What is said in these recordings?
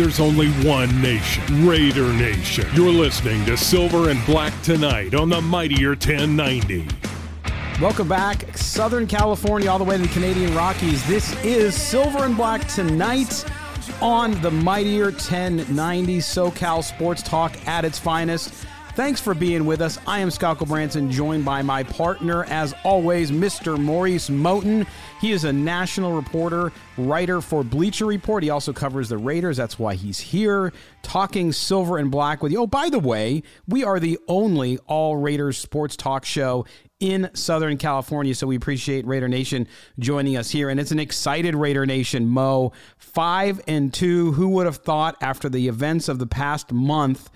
There's only one nation, Raider Nation. You're listening to Silver and Black tonight on the Mightier 1090. Welcome back, Southern California, all the way to the Canadian Rockies. This is Silver and Black tonight on the Mightier 1090 SoCal Sports Talk at its finest. Thanks for being with us. I am Scott Branson, joined by my partner, as always, Mr. Maurice Moton. He is a national reporter, writer for Bleacher Report. He also covers the Raiders. That's why he's here talking silver and black with you. Oh, by the way, we are the only all Raiders sports talk show in Southern California. So we appreciate Raider Nation joining us here. And it's an excited Raider Nation, Mo. Five and two. Who would have thought after the events of the past month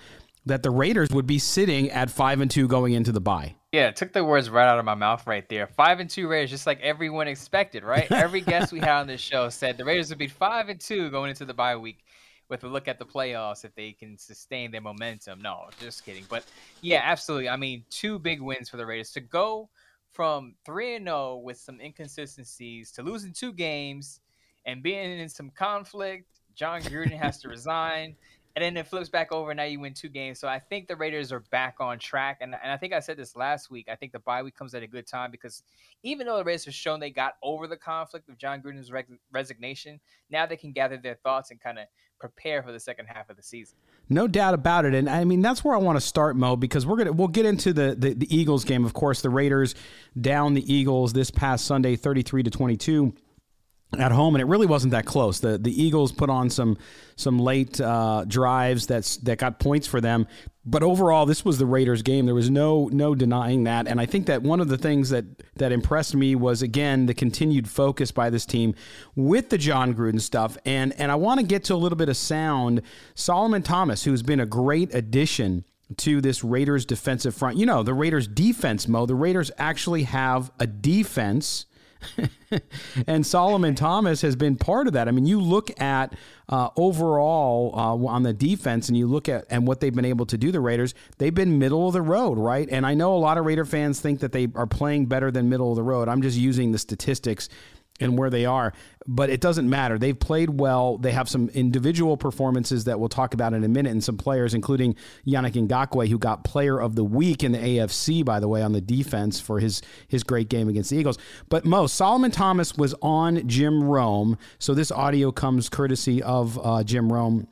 that the Raiders would be sitting at five and two going into the bye? Yeah, took the words right out of my mouth right there. Five and two Raiders, just like everyone expected, right? Every guest we had on this show said the Raiders would be five and two going into the bye week with a look at the playoffs if they can sustain their momentum. No, just kidding. But yeah, absolutely. I mean, two big wins for the Raiders to go from 3 and 0 with some inconsistencies to losing two games and being in some conflict. Jon Gruden has to resign. And then it flips back over. And now you win two games. So I think the Raiders are back on track. And, and I think I said this last week. I think the bye week comes at a good time because even though the Raiders have shown they got over the conflict of Jon Gruden's resignation, now they can gather their thoughts and kind of prepare for the second half of the season. No doubt about it, and I mean that's where I want to start, Mo, because we're gonna we'll get into the, the the Eagles game. Of course, the Raiders down the Eagles this past Sunday, thirty three to twenty two at home, and it really wasn't that close. The the Eagles put on some some late uh, drives that's that got points for them, but overall, this was the Raiders' game. There was no no denying that, and I think that one of the things that that impressed me was again the continued focus by this team with the Jon Gruden stuff, and and I want to get to a little bit of sound. Solomon Thomas, who's been a great addition to this Raiders defensive front. You know, the Raiders defense, Mo. The Raiders actually have a defense and Solomon Thomas has been part of that. I mean, you look at uh, overall uh, on the defense, and you look at and what they've been able to do. The Raiders, they've been middle of the road, right? And I know a lot of Raider fans think that they are playing better than middle of the road. I'm just using the statistics and where they are. But it doesn't matter. They've played well. They have some individual performances that we'll talk about in a minute, and some players, including Yannick Ngakoue, who got Player of the Week in the AFC, by the way, on the defense for his his great game against the Eagles. But Mo Solomon Thomas was on Jim Rome, so this audio comes courtesy of uh, Jim Rome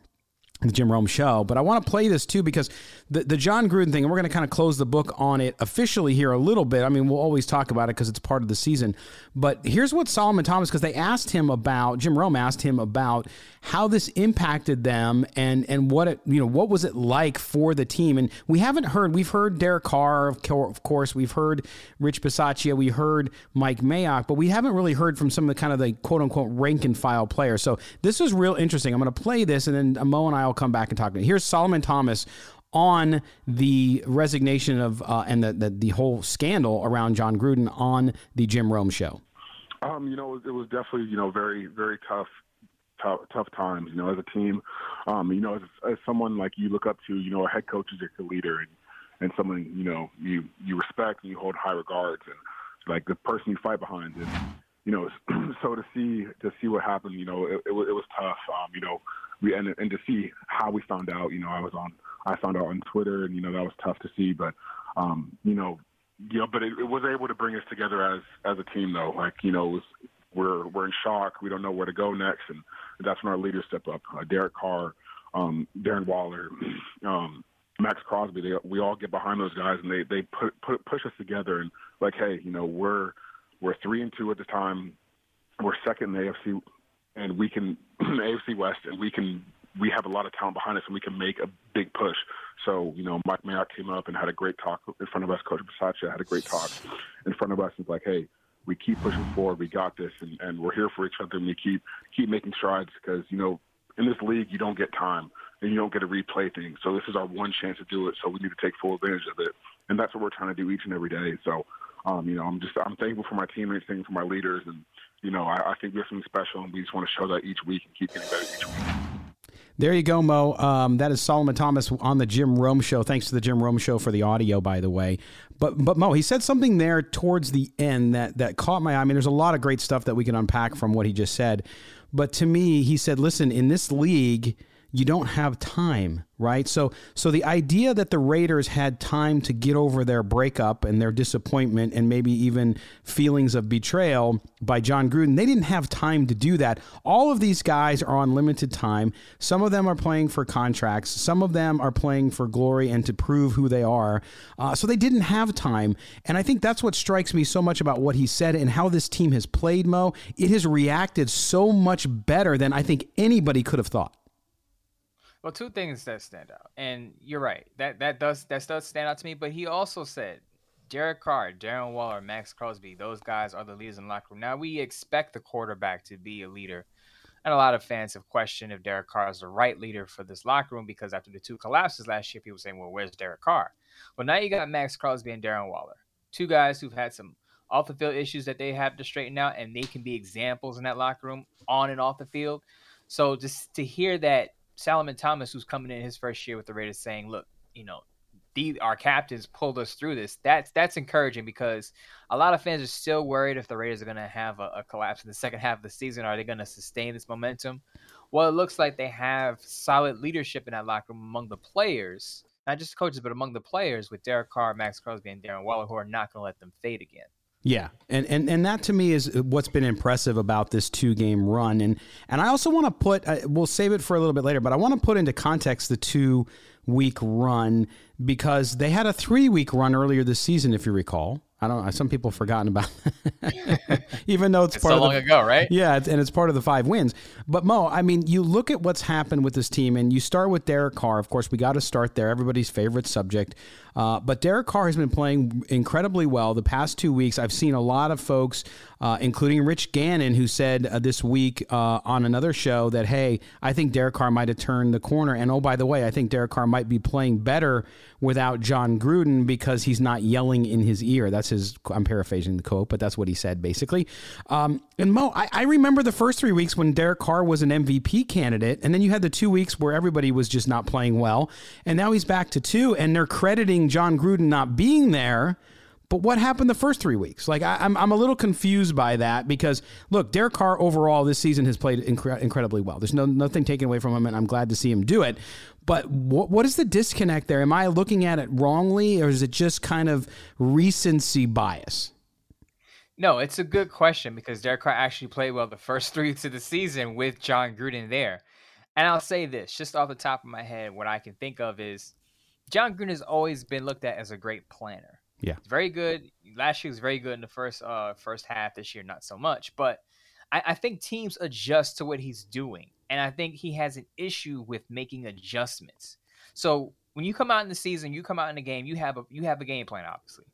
the Jim Rome show. But I want to play this too because the, the Jon Gruden thing, and we're going to kind of close the book on it officially here a little bit. I mean, we'll always talk about it because it's part of the season. But here's what Solomon Thomas, because they asked him about, Jim Rome asked him about how this impacted them and and what it you know what was it like for the team. And we haven't heard. We've heard Derek Carr, of course. We've heard Rich Bisaccia. We heard Mike Mayock, but we haven't really heard from some of the kind of the quote unquote rank and file players. So this is real interesting. I'm going to play this, and then Mo and I will come back and talk. Here's Solomon Thomas on the resignation of uh, and the, the, the whole scandal around Jon Gruden on the Jim Rome show. Um, you know, it was definitely you know very very tough tough, tough times. You know, as a team, um, you know, as, as someone like you look up to, you know, a head coach is your leader and and someone you know you you respect and you hold high regards and like the person you fight behind and you know so to see to see what happened you know it, it, was, it was tough um you know we and, and to see how we found out you know i was on i found out on twitter and you know that was tough to see but um you know know but it, it was able to bring us together as as a team though like you know it was we're we're in shock. We don't know where to go next, and that's when our leaders step up. Uh, Derek Carr, um, Darren Waller, um, Maxx Crosby. They, we all get behind those guys, and they they put, put push us together. And like, hey, you know, we're we're three and two at the time. We're second in the AFC, and we can AFC West, and we can we have a lot of talent behind us, and we can make a big push. So, you know, Mike Mayock came up and had a great talk in front of us. Coach Bisaccia had a great talk in front of us. And it's like, hey, we keep pushing forward. We got this, and, and we're here for each other. And we keep keep making strides because you know in this league you don't get time and you don't get to replay things. So this is our one chance to do it. So we need to take full advantage of it, and that's what we're trying to do each and every day. So um, you know, I'm just I'm thankful for my teammates, thankful for my leaders, and you know, I, I think we're something special, and we just want to show that each week and keep getting better each week. There you go, Mo. Um, that is Solomon Thomas on the Jim Rome show. Thanks to the Jim Rome show for the audio, by the way. But but Mo, he said something there towards the end that that caught my eye. I mean, there's a lot of great stuff that we can unpack from what he just said. But to me, he said, "Listen, in this league." You don't have time, right? So so the idea that the Raiders had time to get over their breakup and their disappointment and maybe even feelings of betrayal by Jon Gruden, they didn't have time to do that. All of these guys are on limited time. Some of them are playing for contracts. Some of them are playing for glory and to prove who they are. Uh, so they didn't have time, and I think that's what strikes me so much about what he said and how this team has played. Mo, it has reacted so much better than I think anybody could have thought. Well, two things that stand out, and you're right. That that does that does stand out to me. But he also said, Derek Carr, Darren Waller, Maxx Crosby, those guys are the leaders in the locker room. Now we expect the quarterback to be a leader, and a lot of fans have questioned if Derek Carr is the right leader for this locker room because after the two collapses last year, people saying, "Well, where's Derek Carr?" Well, now you got Maxx Crosby and Darren Waller, two guys who've had some off the field issues that they have to straighten out, and they can be examples in that locker room on and off the field. So just to hear that Solomon Thomas, who's coming in his first year with the Raiders, saying, "Look, you know, the, our captains pulled us through this." That's that's encouraging because a lot of fans are still worried if the Raiders are going to have a, a, collapse in the second half of the season. Are they going to sustain this momentum? Well, it looks like they have solid leadership in that locker room among the players, not just coaches, but among the players with Derek Carr, Maxx Crosby, and Darren Waller, who are not going to let them fade again. Yeah, and, and and that to me is what's been impressive about this two game run, and and I also want to put uh, we'll save it for a little bit later, but I want to put into context the two week run because they had a three week run earlier this season, if you recall. I don't know. Some people have forgotten about, even though it's, it's part so of the, long ago, right? Yeah, and it's part of the five wins. But Mo, I mean, you look at what's happened with this team, and you start with Derek Carr. Of course, we got to start there. Everybody's favorite subject. Uh, but Derek Carr has been playing incredibly well the past two weeks. I've seen a lot of folks, uh, including Rich Gannon, who said uh, this week uh, on another show that, hey, I think Derek Carr might have turned the corner. And oh, by the way, I think Derek Carr might be playing better without Jon Gruden because he's not yelling in his ear. That's his, I'm paraphrasing the quote, but that's what he said basically. Um, and Mo, I, I remember the first three weeks when Derek Carr was an MVP candidate, and then you had the two weeks where everybody was just not playing well. And now he's back to two, and they're crediting Jon Gruden not being there. But what happened the first three weeks? Like I, am I'm, I'm a little confused by that because look, Derek Carr overall this season has played incre- incredibly well. There's no nothing taken away from him, and I'm glad to see him do it. But what what is the disconnect there? Am I looking at it wrongly, or is it just kind of recency bias? No, it's a good question because Derek Carr actually played well the first three of the season with Jon Gruden there. And I'll say this, just off the top of my head, what I can think of is Jon Gruden has always been looked at as a great planner. Yeah, He's very good. Last year was very good in the first uh first half. This year, not so much. But I, I think teams adjust to what he's doing, and I think he has an issue with making adjustments. So when you come out in the season, you come out in the game, you have a you have a game plan. Obviously,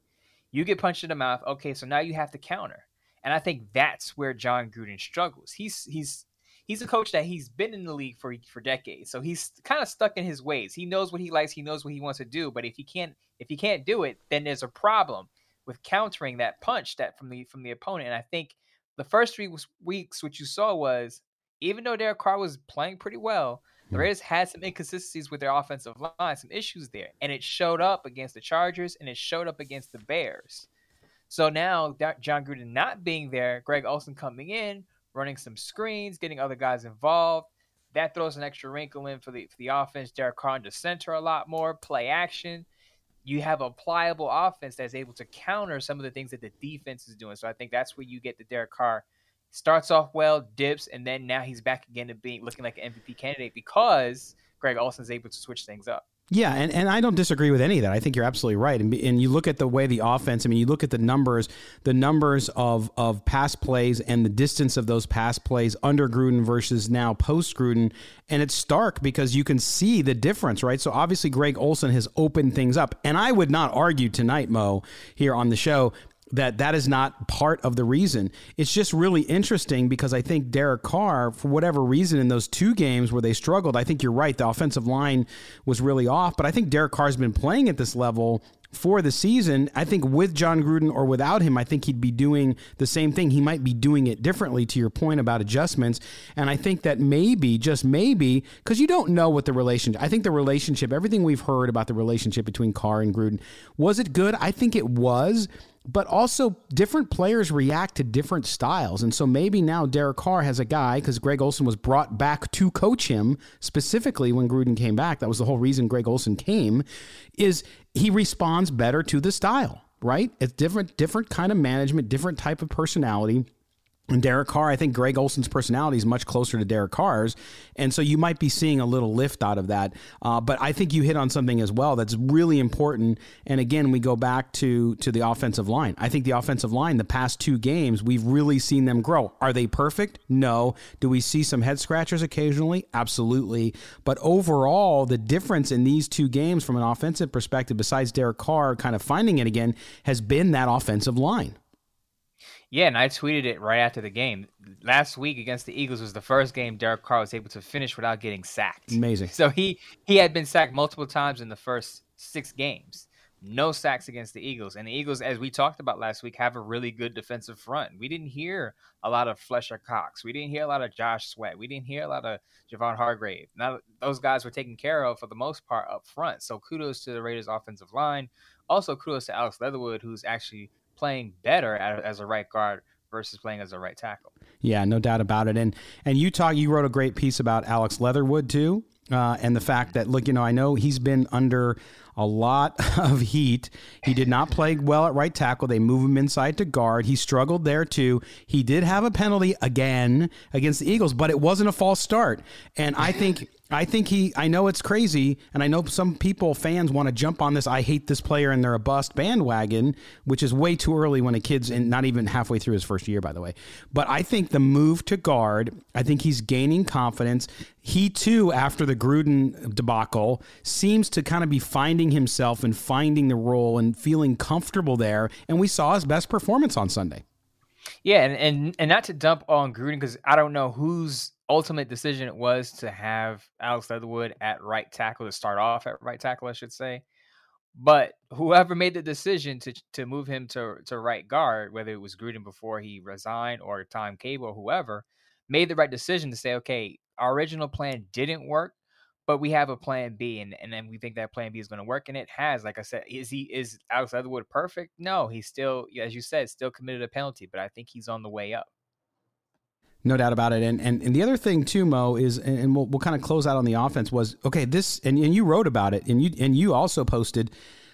you get punched in the mouth. Okay, so now you have to counter, and I think that's where Jon Gruden struggles. He's he's he's a coach that he's been in the league for for decades, so he's kind of stuck in his ways. He knows what he likes, he knows what he wants to do, but if he can't if he can't do it, then there's a problem with countering that punch that from the from the opponent. And I think the first three weeks, what you saw was even though Derek Carr was playing pretty well, the. Raiders had some inconsistencies with their offensive line, some issues there, and it showed up against the Chargers and it showed up against the Bears. So now Jon Gruden not being there, Greg Olson coming in, running some screens, getting other guys involved. That throws an extra wrinkle in for the for the offense. Derek Carr to center a lot more, play action you have a pliable offense that's able to counter some of the things that the defense is doing. So I think that's where you get the Derek Carr starts off well, dips, and then now he's back again to being looking like an MVP candidate because Greg Olson's able to switch things up. Yeah, and, and I don't disagree with any of that. I think you're absolutely right. And, and you look at the way the offense, I mean, you look at the numbers, the numbers of, of pass plays and the distance of those pass plays under Gruden versus now post Gruden. And it's stark because you can see the difference, right? So obviously, Greg Olson has opened things up. And I would not argue tonight, Mo, here on the show, that that is not part of the reason. It's just really interesting because I think Derek Carr, for whatever reason, in those two games where they struggled, I think you're right. The offensive line was really off, but I think Derek Carr's been playing at this level for the season. I think with Jon Gruden or without him, I think he'd be doing the same thing. He might be doing it differently to your point about adjustments. And I think that maybe, just maybe, because you don't know what the relationship, I think the relationship, everything we've heard about the relationship between Carr and Gruden, was it good? I think it was. But also different players react to different styles. And so maybe now Derek Carr has a guy because Greg Olson was brought back to coach him specifically when Gruden came back. That was the whole reason Greg Olson came, is he responds better to the style, right? It's different, different kind of management, different type of personality. And Derek Carr, I think Greg Olson's personality is much closer to Derek Carr's. And so you might be seeing a little lift out of that. Uh, but I think you hit on something as well that's really important. And again, we go back to, to the offensive line. I think the offensive line, the past two games, we've really seen them grow. Are they perfect? No. Do we see some head scratchers occasionally? Absolutely. But overall, the difference in these two games from an offensive perspective, besides Derek Carr kind of finding it again, has been that offensive line. Yeah, and I tweeted it right after the game. Last week against the Eagles was the first game Derek Carr was able to finish without getting sacked. Amazing. So he he had been sacked multiple times in the first six games. No sacks against the Eagles. And the Eagles, as we talked about last week, have a really good defensive front. We didn't hear a lot of Fletcher Cox. We didn't hear a lot of Josh Sweat. We didn't hear a lot of Javon Hargrave. Now those guys were taken care of for the most part up front. So kudos to the Raiders offensive line. Also kudos to Alex Leatherwood, who's actually playing better as a right guard versus playing as a right tackle. Yeah, no doubt about it. And and you talk, you wrote a great piece about Alex Leatherwood too, uh, and the fact that look, you know, I know he's been under a lot of heat. He did not play well at right tackle. They move him inside to guard. He struggled there too. He did have a penalty again against the Eagles, but it wasn't a false start. And I think I think he, I know it's crazy, and I know some people, fans, want to jump on this. I hate this player and they're a bust bandwagon, which is way too early when a kid's in, not even halfway through his first year, by the way. But I think the move to guard, I think he's gaining confidence. He too, after the Gruden debacle, seems to kind of be finding himself and finding the role and feeling comfortable there. And we saw his best performance on Sunday. Yeah, and and, and not to dump on Gruden because I don't know whose ultimate decision it was to have Alex Leatherwood at right tackle to start off at right tackle, I should say. But whoever made the decision to to move him to to right guard, whether it was Gruden before he resigned or Tom Cable or whoever, made the right decision to say, okay, our original plan didn't work but we have a plan B, and, and then we think that plan B is going to work, and it has. Like I said, is he is Alex Leatherwood perfect? No, he's still, as you said, still committed a penalty, but I think he's on the way up. No doubt about it. And and, and the other thing too, Mo, is and we'll, we'll kind of close out on the offense was okay. This and, and you wrote about it, and you and you also posted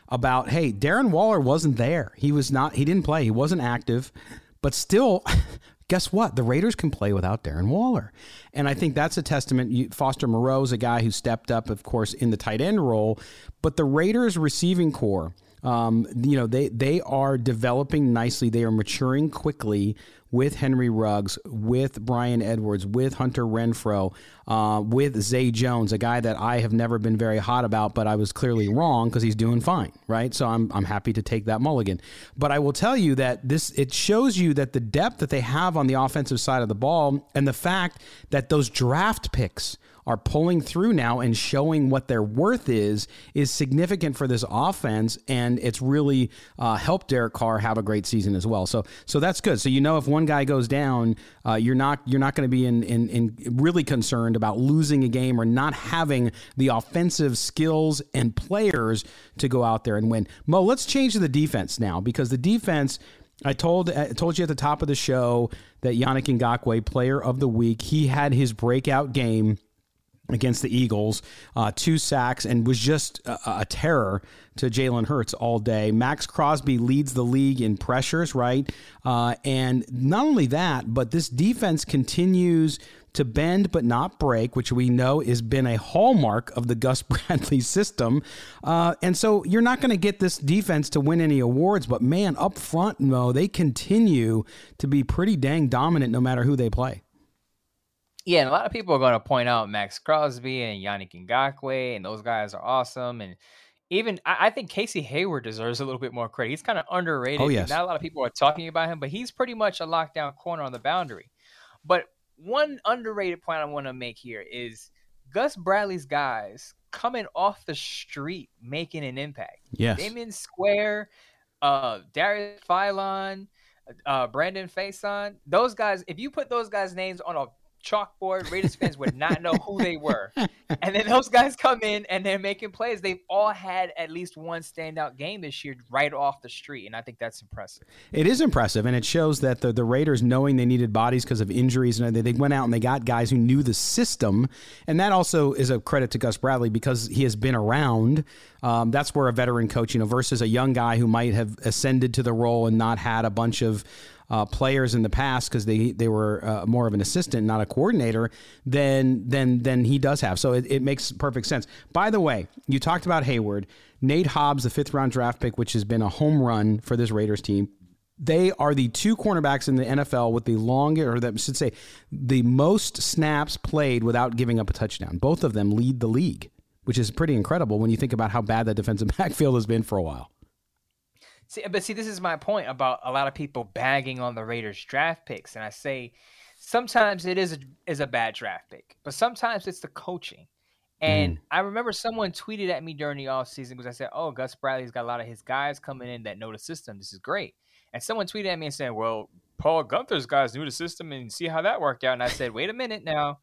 about hey, Darren Waller wasn't there. He was not. He didn't play. He wasn't active, but still. guess what? The Raiders can play without Darren Waller. And I think that's a testament. Foster Moreau is a guy who stepped up, of course, in the tight end role. But the Raiders receiving corps, um, you know, they, they are developing nicely. They are maturing quickly with Henry Ruggs, with Bryan Edwards, with Hunter Renfrow, uh, with Zay Jones, a guy that I have never been very hot about, but I was clearly wrong because he's doing fine, right? So I'm, I'm happy to take that mulligan. But I will tell you that this it shows you that the depth that they have on the offensive side of the ball and the fact that those draft picks are pulling through now and showing what their worth is is significant for this offense, and it's really uh, helped Derek Carr have a great season as well. So so that's good. So you know if one guy goes down, uh, you're not you're not going to be in, in in really concerned about losing a game or not having the offensive skills and players to go out there and win. Mo, let's change to the defense now because the defense. I told I told you at the top of the show that Yannick Ngakoue, player of the week, he had his breakout game against the Eagles, uh, two sacks, and was just a, a terror to Jalen Hurts all day. Maxx Crosby leads the league in pressures, right? Uh, and not only that, but this defense continues to bend but not break, which we know has been a hallmark of the Gus Bradley system. Uh, and so you're not going to get this defense to win any awards, but man, up front, no, they continue to be pretty dang dominant no matter who they play. Yeah, and a lot of people are going to point out Maxx Crosby and Yannick Ngakoue, and those guys are awesome. And even I, I, think Casey Hayward deserves a little bit more credit. He's kind of underrated. Oh, yes. Not a lot of people are talking about him, but he's pretty much a lockdown corner on the boundary. But one underrated point I want to make here is Gus Bradley's guys coming off the street making an impact. Yes. Damion Square, uh, Darius Philon, uh, Brandon Facyson, those guys, if you put those guys' names on a chalkboard. Raiders fans would not know who they were. And then those guys come in and they're making plays. They've all had at least one standout game this year right off the street. And I think that's impressive. It is impressive. And it shows that the, the Raiders, knowing they needed bodies because of injuries, and they, they went out and they got guys who knew the system. And that also is a credit to Gus Bradley because he has been around. Um, that's where a veteran coach, you know, versus a young guy who might have ascended to the role and not had a bunch of uh, players in the past because they they were uh, more of an assistant, not a coordinator, than than than he does have. So it, it makes perfect sense. By the way, you talked about Hayward, Nate Hobbs, the fifth round draft pick, which has been a home run for this Raiders team. They are the two cornerbacks in the NFL with the longest, or that should say, the most snaps played without giving up a touchdown. Both of them lead the league, which is pretty incredible when you think about how bad that defensive backfield has been for a while. See, but see, this is my point about a lot of people bagging on the Raiders draft picks, and I say sometimes it is a, is a bad draft pick, but sometimes it's the coaching. And mm. I remember someone tweeted at me during the offseason because I said, "Oh, Gus Bradley's got a lot of his guys coming in that know the system. This is great." And someone tweeted at me and said, "Well, Paul Guenther's guys knew the system and see how that worked out." And I said, "Wait a minute now.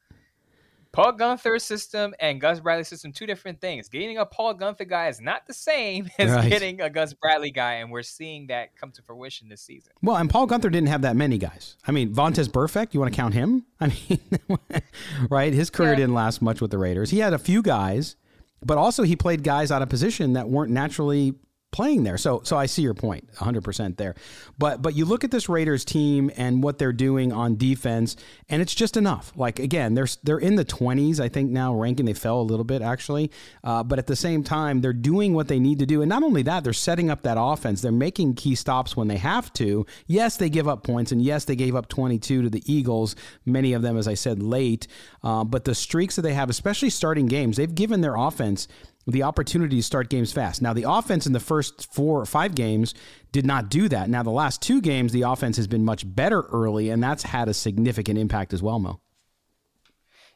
Paul Guenther's system and Gus Bradley's system, two different things. Getting a Paul Guenther guy is not the same as right. getting a Gus Bradley guy, and we're seeing that come to fruition this season. Well, and Paul Guenther didn't have that many guys. I mean, Vontaze Burfict, you want to count him? I mean, right? His career yeah. didn't last much with the Raiders. He had a few guys, but also he played guys out of position that weren't naturally playing there. So so I see your point 100% there. But but you look at this Raiders team and what they're doing on defense and it's just enough. Like again, they're they're in the 20s I think now ranking they fell a little bit actually. Uh, but at the same time they're doing what they need to do and not only that they're setting up that offense. They're making key stops when they have to. Yes, they give up points and yes, they gave up 22 to the Eagles, many of them as I said late. Uh, but the streaks that they have especially starting games, they've given their offense the opportunity to start games fast. Now, the offense in the first four or five games did not do that. Now, the last two games, the offense has been much better early, and that's had a significant impact as well, Mo.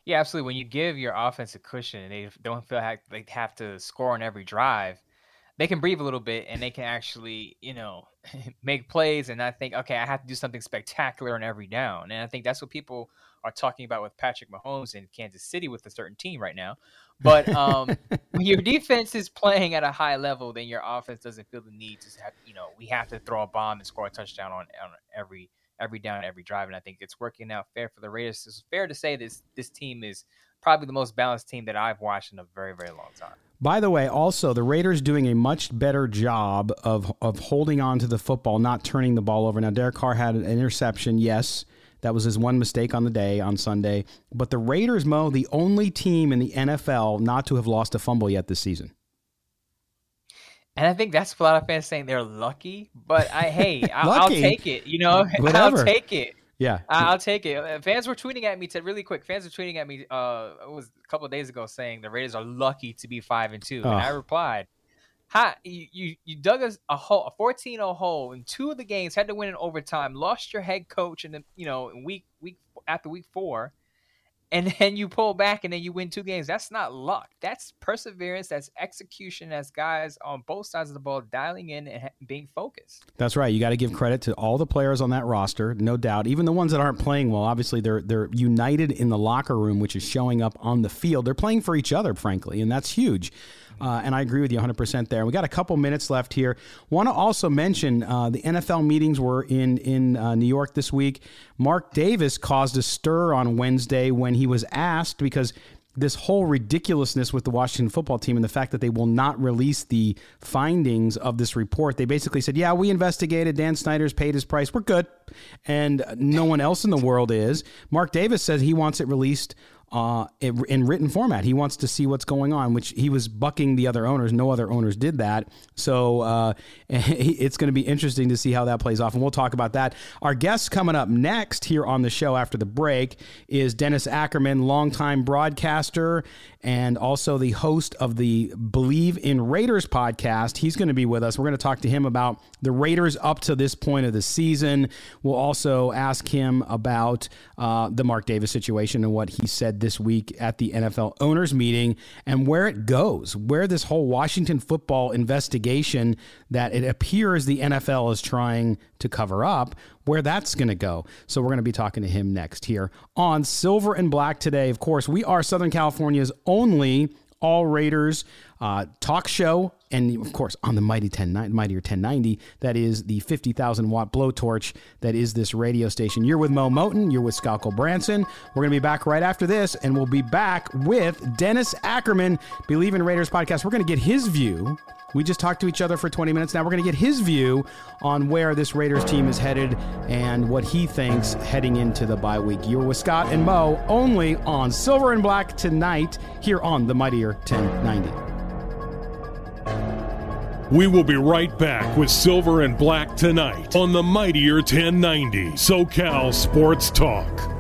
Yeah, absolutely. When you give your offense a cushion and they don't feel like they have to score on every drive, they can breathe a little bit and they can actually, you know, make plays and not think, okay, I have to do something spectacular on every down. And I think that's what people are talking about with Patrick Mahomes in Kansas City with a certain team right now. But um, when your defense is playing at a high level, then your offense doesn't feel the need to have, you know, we have to throw a bomb and score a touchdown on, on every every down, every drive. And I think it's working out fair for the Raiders. It's fair to say this this team is probably the most balanced team that I've watched in a very, very long time. By the way, also the Raiders doing a much better job of of holding on to the football, not turning the ball over. Now Derek Carr had an interception, yes. That was his one mistake on the day on Sunday. But the Raiders, Mo, the only team in the NFL not to have lost a fumble yet this season. And I think that's a lot of fans saying they're lucky. But I, hey, I'll, I'll take it. You know, Whatever. I'll take it. Yeah, I'll take it. Uh, fans were tweeting at me to really quick. Fans were tweeting at me. Uh, it was a couple days ago saying the Raiders are lucky to be five and two, oh. and I replied, Hi, you, you, you dug a, a hole, a 14-0 hole in two of the games, had to win in overtime, lost your head coach in the, you know, in week week after week four, and then you pull back and then you win two games. That's not luck. That's perseverance. That's execution. As guys on both sides of the ball dialing in and being focused. That's right. You got to give credit to all the players on that roster, no doubt. Even the ones that aren't playing well. Obviously, they're they're united in the locker room, which is showing up on the field. They're playing for each other, frankly, and that's huge. Uh, and I agree with you 100% there. We got a couple minutes left here. Want to also mention uh, the NFL meetings were in in uh, New York this week. Mark Davis caused a stir on Wednesday when he was asked because this whole ridiculousness with the Washington football team and the fact that they will not release the findings of this report. They basically said, "Yeah, we investigated. Dan Snyder's paid his price. We're good." And no one else in the world is. Mark Davis says he wants it released uh, in written format. He wants to see what's going on, which he was bucking the other owners. No other owners did that. So uh, it's going to be interesting to see how that plays off. And we'll talk about that. Our guest coming up next here on the show after the break is Dennis Ackerman, longtime broadcaster and also the host of the Believe in Raiders podcast. He's going to be with us. We're going to talk to him about the Raiders up to this point of the season. We'll also ask him about uh, the Mark Davis situation and what he said said this week at the NFL owners meeting and where it goes, where this whole Washington football investigation that it appears the NFL is trying to cover up, where that's going to go. So we're going to be talking to him next here on Silver and Black today. Of course, we are Southern California's only all Raiders uh, talk show, and of course on the Mighty 10, Mightier 1090, that is the 50,000 watt blowtorch that is this radio station. You're with Mo Moton, you're with Scalco Branson. We're going to be back right after this, and we'll be back with Dennis Ackerman, Believe in Raiders podcast. We're going to get his view we just talked to each other for 20 minutes. Now we're going to get his view on where this Raiders team is headed and what he thinks heading into the bye week. You're with Scott and Mo only on Silver and Black tonight here on the Mightier 1090. We will be right back with Silver and Black tonight on the Mightier 1090 SoCal Sports Talk.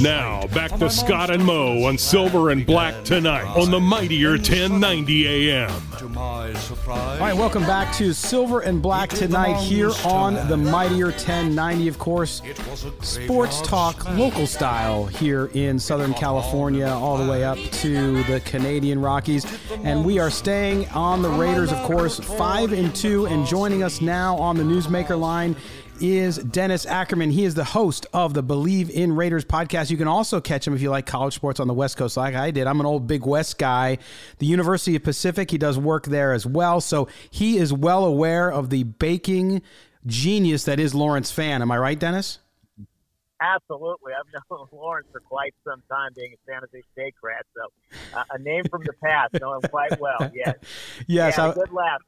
Now, back to Scott and Mo on Silver and Black tonight on the Mightier 1090 AM. All right, welcome back to Silver and Black tonight here on the Mightier 1090. Of course, sports talk, local style here in Southern California, all the way up to the Canadian Rockies. And we are staying on the Raiders, of course, 5 and 2. And joining us now on the Newsmaker line is Dennis Ackerman. He is the host of the Believe in Raiders podcast. You can also catch him if you like college sports on the West Coast, like I did. I'm an old Big West guy. The University of Pacific, he does work there as well. So he is well aware of the baking genius that is Lawrence Fan. Am I right, Dennis? Absolutely. I've known Lawrence for quite some time, being a San Jose State grad. So uh, a name from the past, know him quite well. Yes. yes. Yeah, I, good laugh.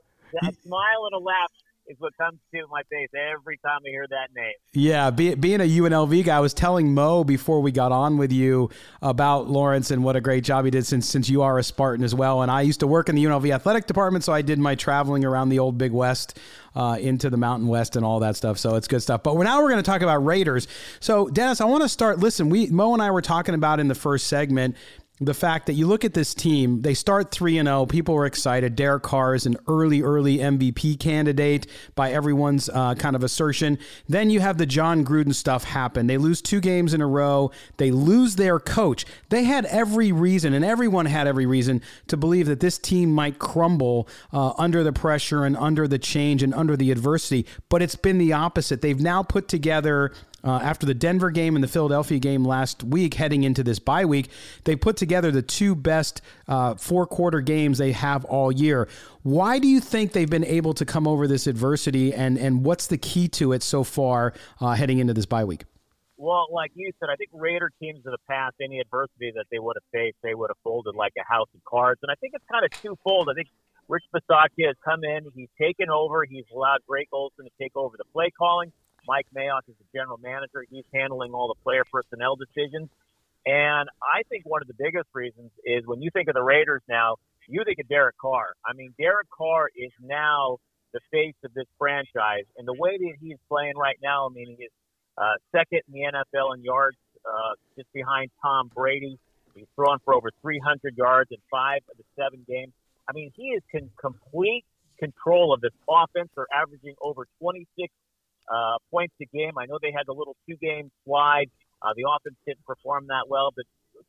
A smile and a laugh is what comes to my face every time I hear that name. Yeah, be, being a UNLV guy, I was telling Mo before we got on with you about Lawrence and what a great job he did since since you are a Spartan as well. And I used to work in the UNLV athletic department, so I did my traveling around the old Big West. Uh, into the Mountain West and all that stuff. So it's good stuff. But now we're going to talk about Raiders. So Dennis, I want to start. Listen, we Mo and I were talking about in the first segment the fact that you look at this team, they start 3 and 0. People were excited. Derek Carr is an early, early MVP candidate by everyone's uh, kind of assertion. Then you have the Jon Gruden stuff happen. They lose two games in a row. They lose their coach. They had every reason, and everyone had every reason to believe that this team might crumble uh, under the pressure and under the change and under the adversity. But it's been the opposite. They've now put together uh, after the Denver game and the Philadelphia game last week, heading into this bye week, they put together the two best uh, four quarter games they have all year. Why do you think they've been able to come over this adversity, and, and what's the key to it so far uh, heading into this bye week? Well, like you said, I think Raider teams in the past, any adversity that they would have faced, they would have folded like a house of cards. And I think it's kind of twofold. I think Rich Bisaccia has come in, he's taken over, he's allowed Greg Olson to take over the play calling. Mike Mayock is the general manager. He's handling all the player personnel decisions. And I think one of the biggest reasons is when you think of the Raiders now, you think of Derek Carr. I mean, Derek Carr is now the face of this franchise. And the way that he's playing right now, I mean, he is uh, second in the NFL in yards, uh, just behind Tom Brady. He's thrown for over 300 yards in five of the seven games. I mean, he is in complete control of this offense. They're averaging over 26 uh, points a game. I know they had the little two game slide. Uh, the offense didn't perform that well, but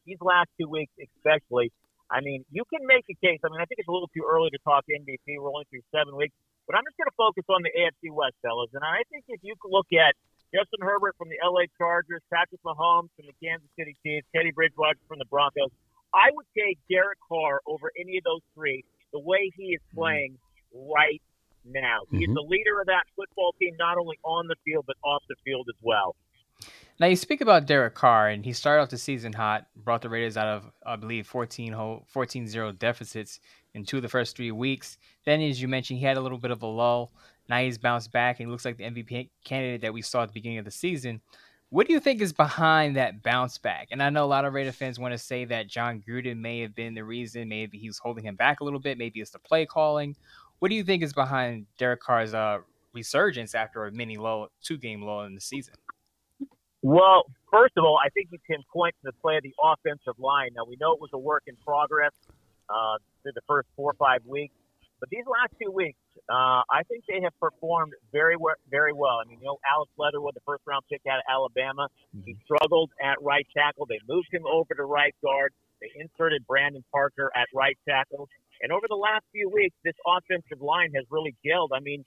these last two weeks, especially, I mean, you can make a case. I mean, I think it's a little too early to talk MVP. We're only through seven weeks, but I'm just going to focus on the AFC West, fellas. And I think if you look at Justin Herbert from the LA Chargers, Patrick Mahomes from the Kansas City Chiefs, Teddy Bridgewater from the Broncos, I would take Derek Carr over any of those three the way he is mm-hmm. playing right now. He's mm-hmm. the leader of that football team, not only on the field, but off the field as well. Now, you speak about Derek Carr, and he started off the season hot, brought the Raiders out of, I believe, 14 14 0 deficits in two of the first three weeks. Then, as you mentioned, he had a little bit of a lull. Now he's bounced back, and he looks like the MVP candidate that we saw at the beginning of the season. What do you think is behind that bounce back? And I know a lot of Raider fans want to say that Jon Gruden may have been the reason. Maybe he was holding him back a little bit. Maybe it's the play calling. What do you think is behind Derek Carr's uh, resurgence after a mini low, two game low in the season? Well, first of all, I think you can point to the play of the offensive line. Now we know it was a work in progress uh, through the first four or five weeks, but these last two weeks, uh, I think they have performed very very well. I mean, you know, Alex Leatherwood, the first round pick out of Alabama, mm-hmm. he struggled at right tackle. They moved him over to right guard. They inserted Brandon Parker at right tackle. And over the last few weeks, this offensive line has really gelled. I mean,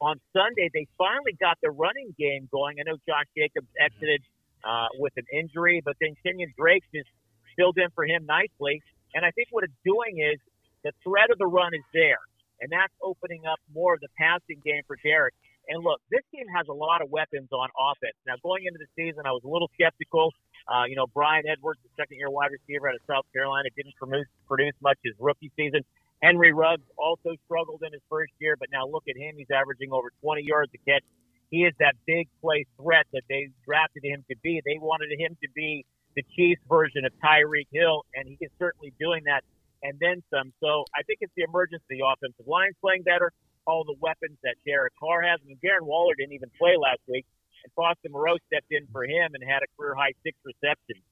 on Sunday, they finally got the running game going. I know Josh Jacobs exited uh, with an injury, but then Kenyan Drake just filled in for him nicely. And I think what it's doing is the threat of the run is there, and that's opening up more of the passing game for Derek. And look, this team has a lot of weapons on offense. Now, going into the season, I was a little skeptical. Uh, you know, Bryan Edwards, the second year wide receiver out of South Carolina, didn't produce, produce much his rookie season. Henry Ruggs also struggled in his first year, but now look at him. He's averaging over 20 yards a catch. He is that big play threat that they drafted him to be. They wanted him to be the Chiefs version of Tyreek Hill, and he is certainly doing that and then some. So I think it's the emergence of the offensive line playing better, all the weapons that Derek Carr has. I mean, Darren Waller didn't even play last week, and Foster Moreau stepped in for him and had a career high six receptions.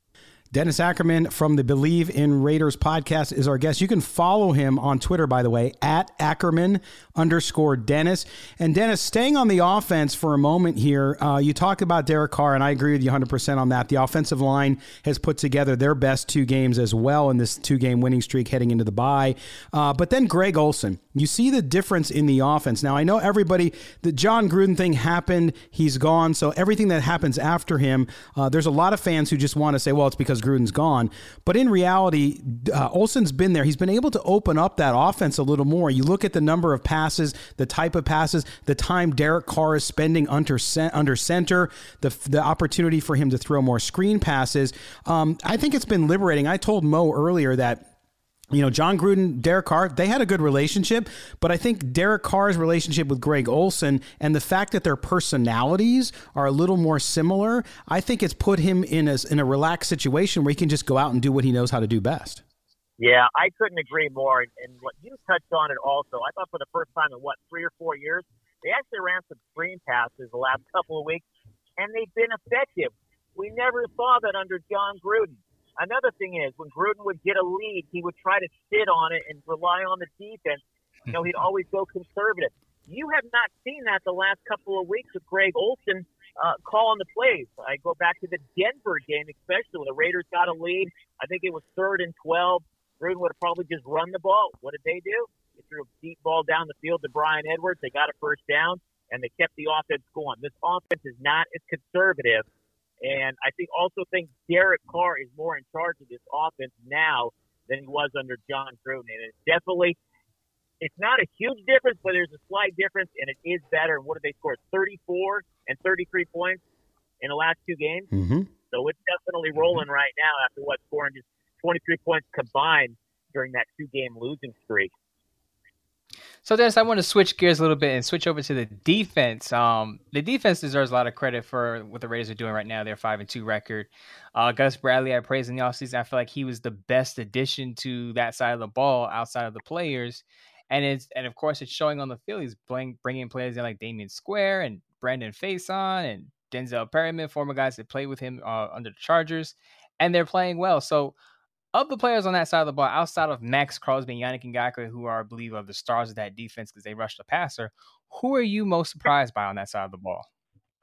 Dennis Ackerman from the Believe in Raiders podcast is our guest. You can follow him on Twitter, by the way, at Ackerman underscore Dennis. And Dennis, staying on the offense for a moment here, uh, you talk about Derek Carr, and I agree with you 100% on that. The offensive line has put together their best two games as well in this two game winning streak heading into the bye. Uh, but then Greg Olson, you see the difference in the offense. Now, I know everybody, the Jon Gruden thing happened, he's gone. So everything that happens after him, uh, there's a lot of fans who just want to say, well, it's because Gruden's gone. But in reality, uh, Olson's been there. He's been able to open up that offense a little more. You look at the number of passes, the type of passes, the time Derek Carr is spending under under center, the the opportunity for him to throw more screen passes. Um, I think it's been liberating. I told Mo earlier that you know, Jon Gruden, Derek Carr, they had a good relationship, but I think Derek Carr's relationship with Greg Olson and the fact that their personalities are a little more similar, I think it's put him in a, in a relaxed situation where he can just go out and do what he knows how to do best. Yeah, I couldn't agree more. And, and what you touched on it also, I thought for the first time in what, three or four years, they actually ran some screen passes the last couple of weeks, and they've been effective. We never saw that under Jon Gruden. Another thing is when Gruden would get a lead, he would try to sit on it and rely on the defense. You know, he'd always go conservative. You have not seen that the last couple of weeks with Greg Olson uh, calling the plays. I go back to the Denver game, especially when the Raiders got a lead. I think it was third and 12. Gruden would have probably just run the ball. What did they do? They threw a deep ball down the field to Bryan Edwards. They got a first down, and they kept the offense going. This offense is not as conservative and I think also think Derek Carr is more in charge of this offense now than he was under Jon Gruden. And it's definitely it's not a huge difference, but there's a slight difference, and it is better. And what did they score? 34 and 33 points in the last two games. Mm-hmm. So it's definitely rolling right now after what scoring just 23 points combined during that two game losing streak. So Dennis, I want to switch gears a little bit and switch over to the defense. Um, the defense deserves a lot of credit for what the Raiders are doing right now. They're five and two record. Uh, Gus Bradley, I praised in the offseason. I feel like he was the best addition to that side of the ball outside of the players. And it's and of course it's showing on the field. He's bring, bringing players in like Damion Square and Brandon Facyson and Denzel Perryman, former guys that played with him uh, under the Chargers, and they're playing well. So of the players on that side of the ball, outside of Maxx Crosby and Yannick Ngakoue, who are, I believe, are the stars of that defense because they rushed the passer, who are you most surprised by on that side of the ball?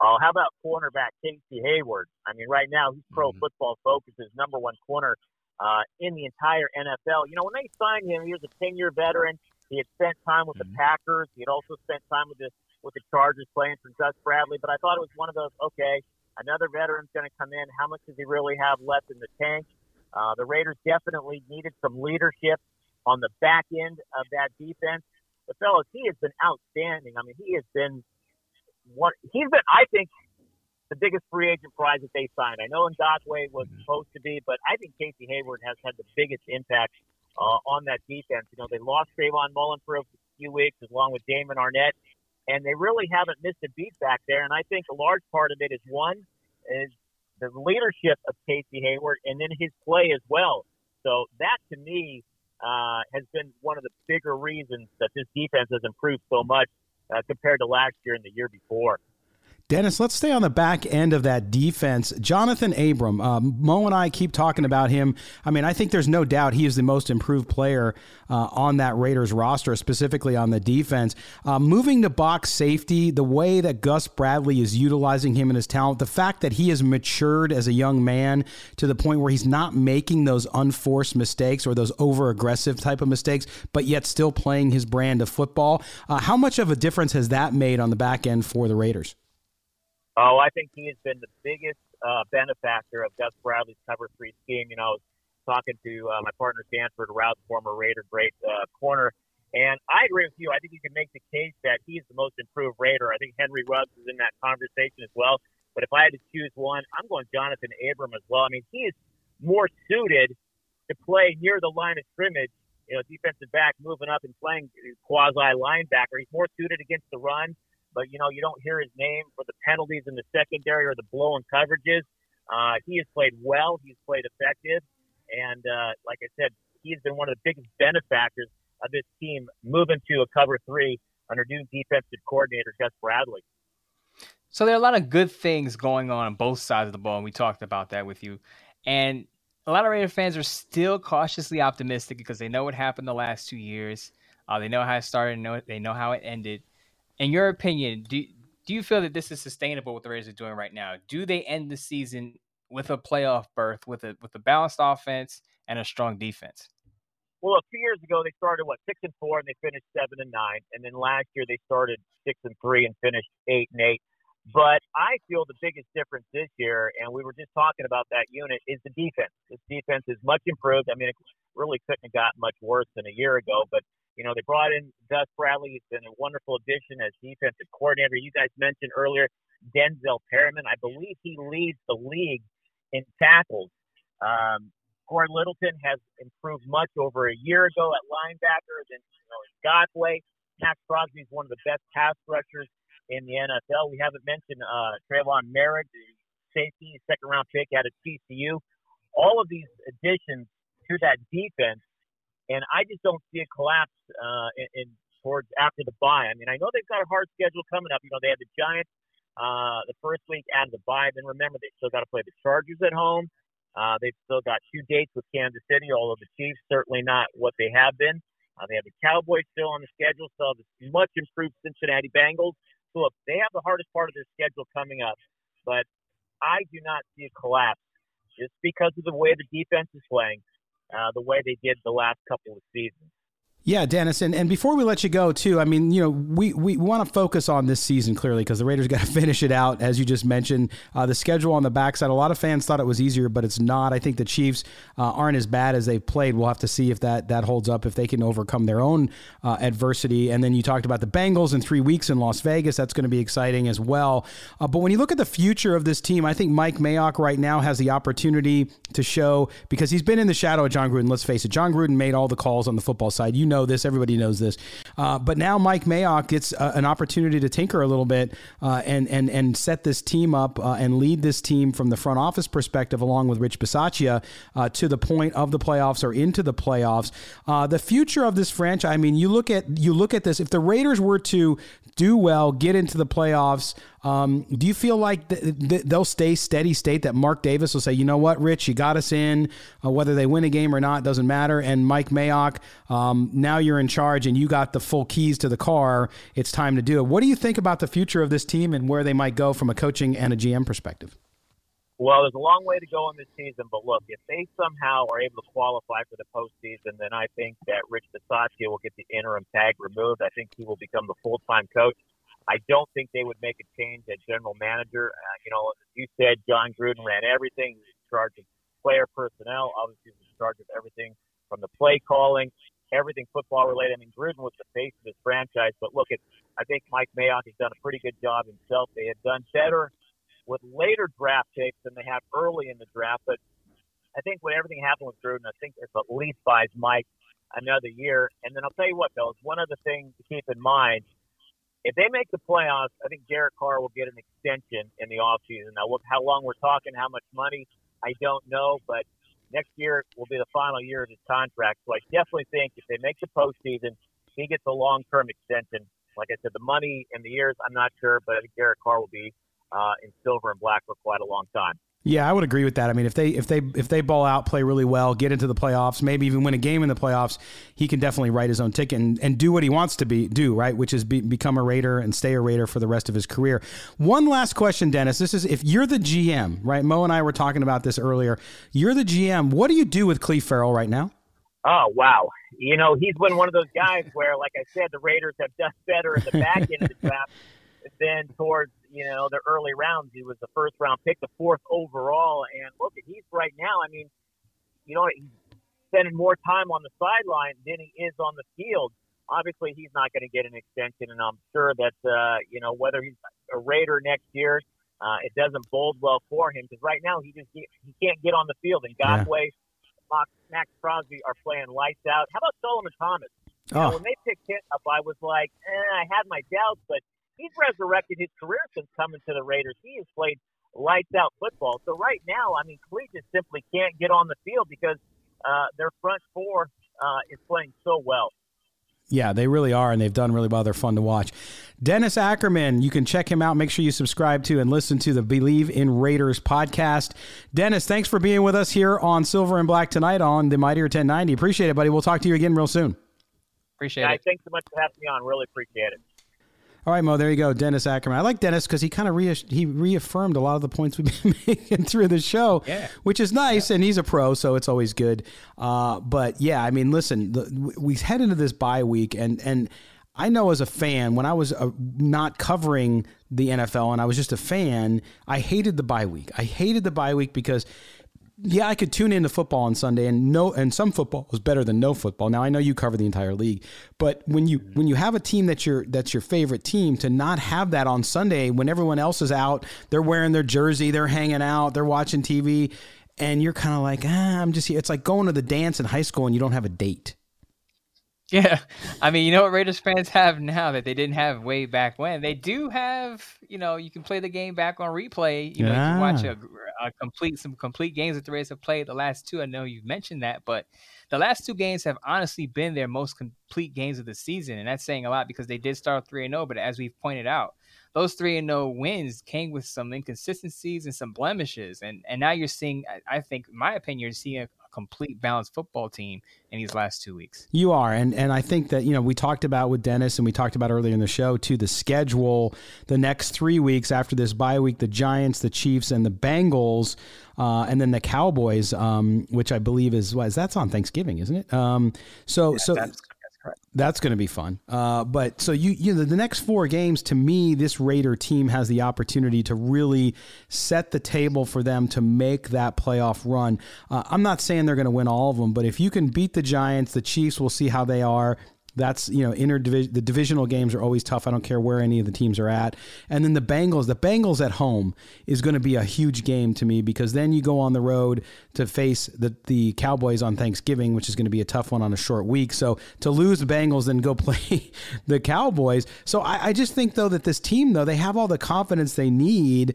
Oh, how about cornerback Casey Hayward? I mean, right now he's Pro mm-hmm. Football Focus, his number one corner uh, in the entire NFL. You know, when they signed him, he was a 10-year veteran. He had spent time with mm-hmm. the Packers. He had also spent time with the with the Chargers playing for Gus Bradley. But I thought it was one of those. Okay, another veteran's going to come in. How much does he really have left in the tank? Uh, the Raiders definitely needed some leadership on the back end of that defense. But fellas, he has been outstanding. I mean, he has been one. He's been, I think, the biggest free agent prize that they signed. I know Ngakoue was mm-hmm. supposed to be, but I think Casey Hayward has had the biggest impact uh, on that defense. You know, they lost Trayvon Mullen for a few weeks, along with Damon Arnette, and they really haven't missed a beat back there. And I think a large part of it is one is the leadership of Casey Hayward and then his play as well. So that to me uh, has been one of the bigger reasons that this defense has improved so much uh, compared to last year and the year before. Dennis, let's stay on the back end of that defense. Johnathan Abram, um, Mo and I keep talking about him. I mean, I think there's no doubt he is the most improved player uh, on that Raiders roster, specifically on the defense. Uh, moving to box safety, the way that Gus Bradley is utilizing him and his talent, the fact that he has matured as a young man to the point where he's not making those unforced mistakes or those over aggressive type of mistakes, but yet still playing his brand of football. Uh, how much of a difference has that made on the back end for the Raiders? Oh, I think he has been the biggest uh, benefactor of Gus Bradley's cover three scheme. You know, I was talking to uh, my partner Stanford Routt, former Raider, great uh, corner, and I agree with you. I think you can make the case that he's the most improved Raider. I think Henry Ruggs is in that conversation as well. But if I had to choose one, I'm going Johnathan Abram as well. I mean, he is more suited to play near the line of scrimmage, you know, defensive back moving up and playing quasi linebacker. He's more suited against the run but you know you don't hear his name for the penalties in the secondary or the blown coverages. Uh, he has played well. He's played effective, and uh, like I said, he's been one of the biggest benefactors of this team moving to a cover three under new defensive coordinator Gus Bradley. So there are a lot of good things going on on both sides of the ball, and we talked about that with you. And a lot of Raider fans are still cautiously optimistic because they know what happened the last two years. Uh, they know how it started, know they know how it ended in your opinion, do do you feel that this is sustainable what the Raiders are doing right now? Do they end the season with a playoff berth with a with a balanced offense and a strong defense? Well, a few years ago they started what six and four and they finished seven and nine, and then last year they started six and three and finished eight and eight. But I feel the biggest difference this year, and we were just talking about that unit, is the defense. This defense is much improved. I mean, it really couldn't have gotten much worse than a year ago, but you know, they brought in Gus Bradley. He's been a wonderful addition as defensive coordinator. You guys mentioned earlier Denzel Perryman. I believe he leads the league in tackles. Um, Cory Littleton has improved much over a year ago at linebacker than you know Ngakoue. Maxx Crosby is one of the best pass rushers in the NFL. We haven't mentioned uh, Tre'von Moehrig, the safety, second round pick out of TCU. All of these additions to that defense and I just don't see a collapse uh, in, in towards after the bye. I mean, I know they've got a hard schedule coming up. You know, they have the Giants uh, the first week out of the bye. Then remember, they still got to play the Chargers at home. Uh, they've still got two dates with Kansas City, although the Chiefs certainly not what they have been. Uh, they have the Cowboys still on the schedule, have the much improved Cincinnati Bengals. So look, they have the hardest part of their schedule coming up, but I do not see a collapse just because of the way the defense is playing uh, the way they did the last couple of seasons. Yeah, Dennis, and, and before we let you go, too, I mean, you know, we, we want to focus on this season clearly because the Raiders got to finish it out, as you just mentioned. Uh, the schedule on the backside, a lot of fans thought it was easier, but it's not. I think the Chiefs uh, aren't as bad as they've played. We'll have to see if that, that holds up, if they can overcome their own uh, adversity. And then you talked about the Bengals in three weeks in Las Vegas. That's going to be exciting as well. Uh, but when you look at the future of this team, I think Mike Mayock right now has the opportunity to show because he's been in the shadow of Jon Gruden. Let's face it, Jon Gruden made all the calls on the football side. You know this. Everybody knows this. Uh, but now Mike Mayock gets uh, an opportunity to tinker a little bit uh, and and and set this team up uh, and lead this team from the front office perspective, along with Rich Bisaccia, uh, to the point of the playoffs or into the playoffs. Uh, the future of this franchise. I mean, you look at you look at this. If the Raiders were to do well, get into the playoffs. Um, do you feel like th- th- they'll stay steady state that Mark Davis will say, you know what, Rich, you got us in, uh, whether they win a game or not doesn't matter. And Mike Mayock, um, now you're in charge and you got the full keys to the car. It's time to do it. What do you think about the future of this team and where they might go from a coaching and a GM perspective? Well, there's a long way to go in this season, but look, if they somehow are able to qualify for the postseason, then I think that Rich Bisaccia will get the interim tag removed. I think he will become the full-time coach. I don't think they would make a change at general manager. Uh, you know, as you said, Jon Gruden ran everything. He was in charge of player personnel. Obviously, he was in charge of everything from the play calling, everything football related. I mean, Gruden was the face of this franchise. But look, at I think Mike Mayock has done a pretty good job himself. They have done better with later draft picks than they have early in the draft. But I think when everything happened with Gruden, I think it at least buys Mike another year. And then I'll tell you what, fellas, one other thing to keep in mind if they make the playoffs, I think Derek Carr will get an extension in the offseason. Now, how long we're talking, how much money, I don't know, but next year will be the final year of his contract. So I definitely think if they make the postseason, he gets a long term extension. Like I said, the money and the years, I'm not sure, but I think Derek Carr will be uh, in silver and black for quite a long time. Yeah, I would agree with that. I mean, if they if they if they ball out, play really well, get into the playoffs, maybe even win a game in the playoffs, he can definitely write his own ticket and, and do what he wants to be do, right? Which is be, become a Raider and stay a Raider for the rest of his career. One last question, Dennis. This is if you're the GM, right? Mo and I were talking about this earlier. You're the GM. What do you do with Clelin Ferrell right now? Oh wow! You know he's been one of those guys where, like I said, the Raiders have done better in the back end of the draft than towards you know the early rounds. He was the first round pick, the fourth overall, and look, he's right now. I mean, you know, he's spending more time on the sideline than he is on the field. Obviously, he's not going to get an extension, and I'm sure that uh, you know whether he's a Raider next year, uh, it doesn't bode well for him because right now he just he can't get on the field. And Ngakoue, yeah. Maxx Crosby are playing lights out. How about Solomon Thomas? Oh. know, when they picked him up, I was like, eh, I had my doubts, but he's resurrected his career since coming to the Raiders. He has played lights out football. So right now, I mean, Clelin simply can't get on the field because uh, their front four uh, is playing so well. Yeah, they really are, and they've done really well. They're fun to watch. Dennis Ackerman, you can check him out. Make sure you subscribe to and listen to the Believe in Raiders podcast. Dennis, thanks for being with us here on Silver and Black tonight on the Mightier 1090. Appreciate it, buddy. We'll talk to you again real soon. Appreciate Guys, it. Thanks so much for having me on. Really appreciate it. All right, Mo. There you go, Dennis Ackerman. I like Dennis because he kind of he reaffirmed a lot of the points we've been making through the show, yeah. which is nice. Yeah. And he's a pro, so it's always good. Uh, but yeah, I mean, listen, the, we head into this bye week, and and I know as a fan, when I was uh, not covering the NFL and I was just a fan, I hated the bye week. I hated the bye week because yeah, I could tune into football on Sunday, and no, and some football was better than no football. Now I know you cover the entire league, but when you when you have a team that's your that's your favorite team, to not have that on Sunday when everyone else is out, they're wearing their jersey, they're hanging out, they're watching TV, and you're kind of like, ah, I'm just here. It's like going to the dance in high school and you don't have a date. Yeah, I mean, you know what Raiders fans have now that they didn't have way back when. They do have, you know, you can play the game back on replay. You know, yeah. you can watch a, a, complete some complete games that the Raiders have played. The last two, I know you've mentioned that, but the last two games have honestly been their most complete games of the season, and that's saying a lot because they did start three and zero. Oh, but as we've pointed out, those three and no wins came with some inconsistencies and some blemishes, and and now you're seeing, I think, in my opinion, you're seeing a, complete balanced football team in these last two weeks. You are, and and I think that you know we talked about with Dennis, and we talked about earlier in the show too. The schedule, the next three weeks after this bye week, the Giants, the Chiefs, and the Bengals. Uh, and then the Cowboys, um, which I believe is was that's on Thanksgiving, isn't it? Um, so yeah, so that's going to be fun. Uh, but so you, you know, the next four games to me, this Raider team has the opportunity to really set the table for them to make that playoff run. Uh, I'm not saying they're going to win all of them, but if you can beat the Giants, the Chiefs, we'll see how they are. That's you know inter the divisional games are always tough. I don't care where any of the teams are at. And then the Bengals, the Bengals at home is going to be a huge game to me because then you go on the road to face the the Cowboys on Thanksgiving, which is going to be a tough one on a short week. So to lose the Bengals and go play the Cowboys. So I, I just think though that this team though they have all the confidence they need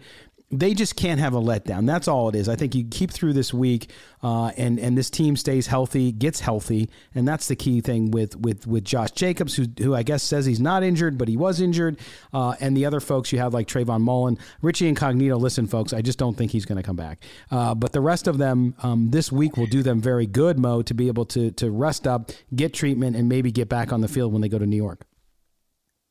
they just can't have a letdown. That's all it is. I think you keep through this week, uh, and and this team stays healthy, gets healthy, and that's the key thing with with with Josh Jacobs, who who I guess says he's not injured, but he was injured, uh, and the other folks you have like Trayvon Mullen, Richie Incognito. Listen, folks, I just don't think he's going to come back. Uh, but the rest of them um, this week will do them very good, Mo, to be able to to rest up, get treatment, and maybe get back on the field when they go to New York.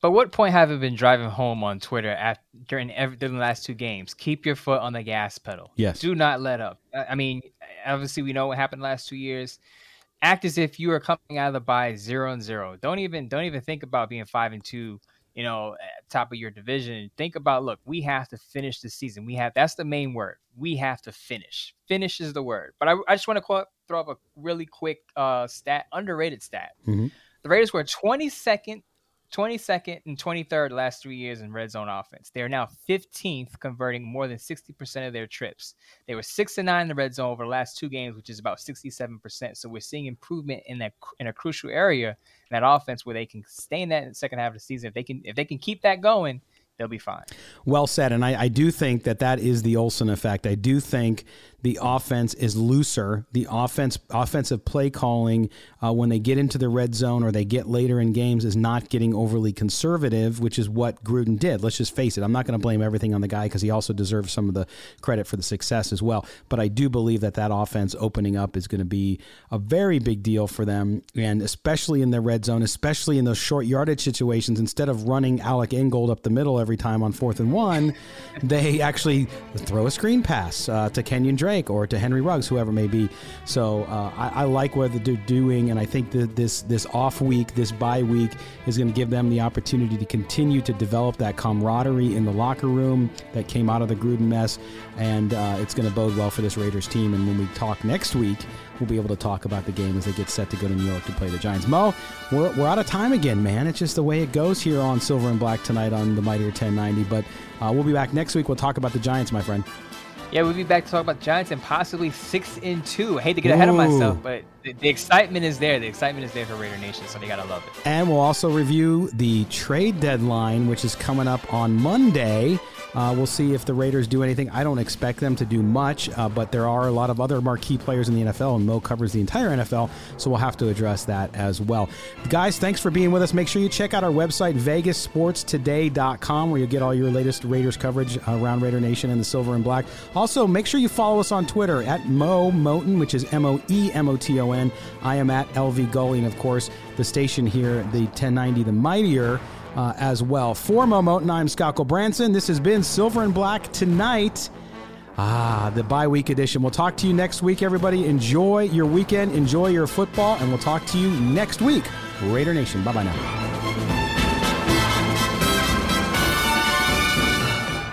But what point have you been driving home on Twitter at, during, every, during the last two games? Keep your foot on the gas pedal. Yes. Do not let up. I mean, obviously we know what happened last two years. Act as if you are coming out of the bye zero and zero. Don't even don't even think about being five and two. You know, top of your division. Think about look, we have to finish the season. We have that's the main word. We have to finish. Finish is the word. But I, I just want to throw up a really quick uh, stat, underrated stat. Mm-hmm. The Raiders were 22nd 22nd and 23rd last three years in red zone offense. They are now 15th, converting more than 60% of their trips. They were six and nine in the red zone over the last two games, which is about 67%. So we're seeing improvement in that in a crucial area in that offense where they can stay in that in the second half of the season. If they can if they can keep that going, they'll be fine. Well said, and I, I do think that that is the Olson effect. I do think the offense is looser. The offense offensive play calling uh, when they get into the red zone or they get later in games is not getting overly conservative, which is what Gruden did. Let's just face it. I'm not going to blame everything on the guy because he also deserves some of the credit for the success as well. But I do believe that that offense opening up is going to be a very big deal for them, and especially in the red zone, especially in those short yardage situations. Instead of running Alec Ingold up the middle every time on fourth and one, they actually throw a screen pass uh, to Kenyan Drake Or to Henry Ruggs, whoever may be. So uh, I, I, like what they're doing, and I think that this this off week, this bye week, is going to give them the opportunity to continue to develop that camaraderie in the locker room that came out of the Gruden mess, and uh, it's going to bode well for this Raiders team. And when we talk next week, we'll be able to talk about the game as they get set to go to New York to play the Giants. Mo, we're, we're out of time again, man. It's just the way it goes here on Silver and Black tonight on the Mightier 1090. But uh, we'll be back next week. We'll talk about the Giants, my friend. Yeah, we'll be back to talk about Giants and possibly six in two. I hate to get ahead Ooh. of myself, but the, the, excitement is there. The excitement is there for Raider Nation, so they gotta love it. And we'll also review the trade deadline, which is coming up on Monday. Uh, we'll see if the Raiders do anything. I don't expect them to do much, uh, but there are a lot of other marquee players in the NFL, and Mo covers the entire NFL, so we'll have to address that as well. Guys, thanks for being with us. Make sure you check out our website, vegassportstoday.com, where you'll get all your latest Raiders coverage around Raider Nation and the silver and black. Also, make sure you follow us on Twitter at Mo Moton, which is M O E M O T O N. I am at LV Gully, and of course, the station here, the 1090 The Mightier uh, as well. For Momo, and I'm Scott Branson. This has been Silver and Black tonight. Ah, the bye week edition. We'll talk to you next week, everybody. Enjoy your weekend, enjoy your football, and we'll talk to you next week. Raider Nation. Bye bye now.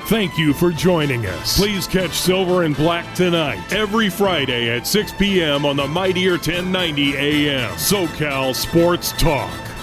Thank you for joining us. Please catch Silver and Black tonight, every Friday at 6 p.m. on the Mightier 1090 AM. SoCal Sports Talk.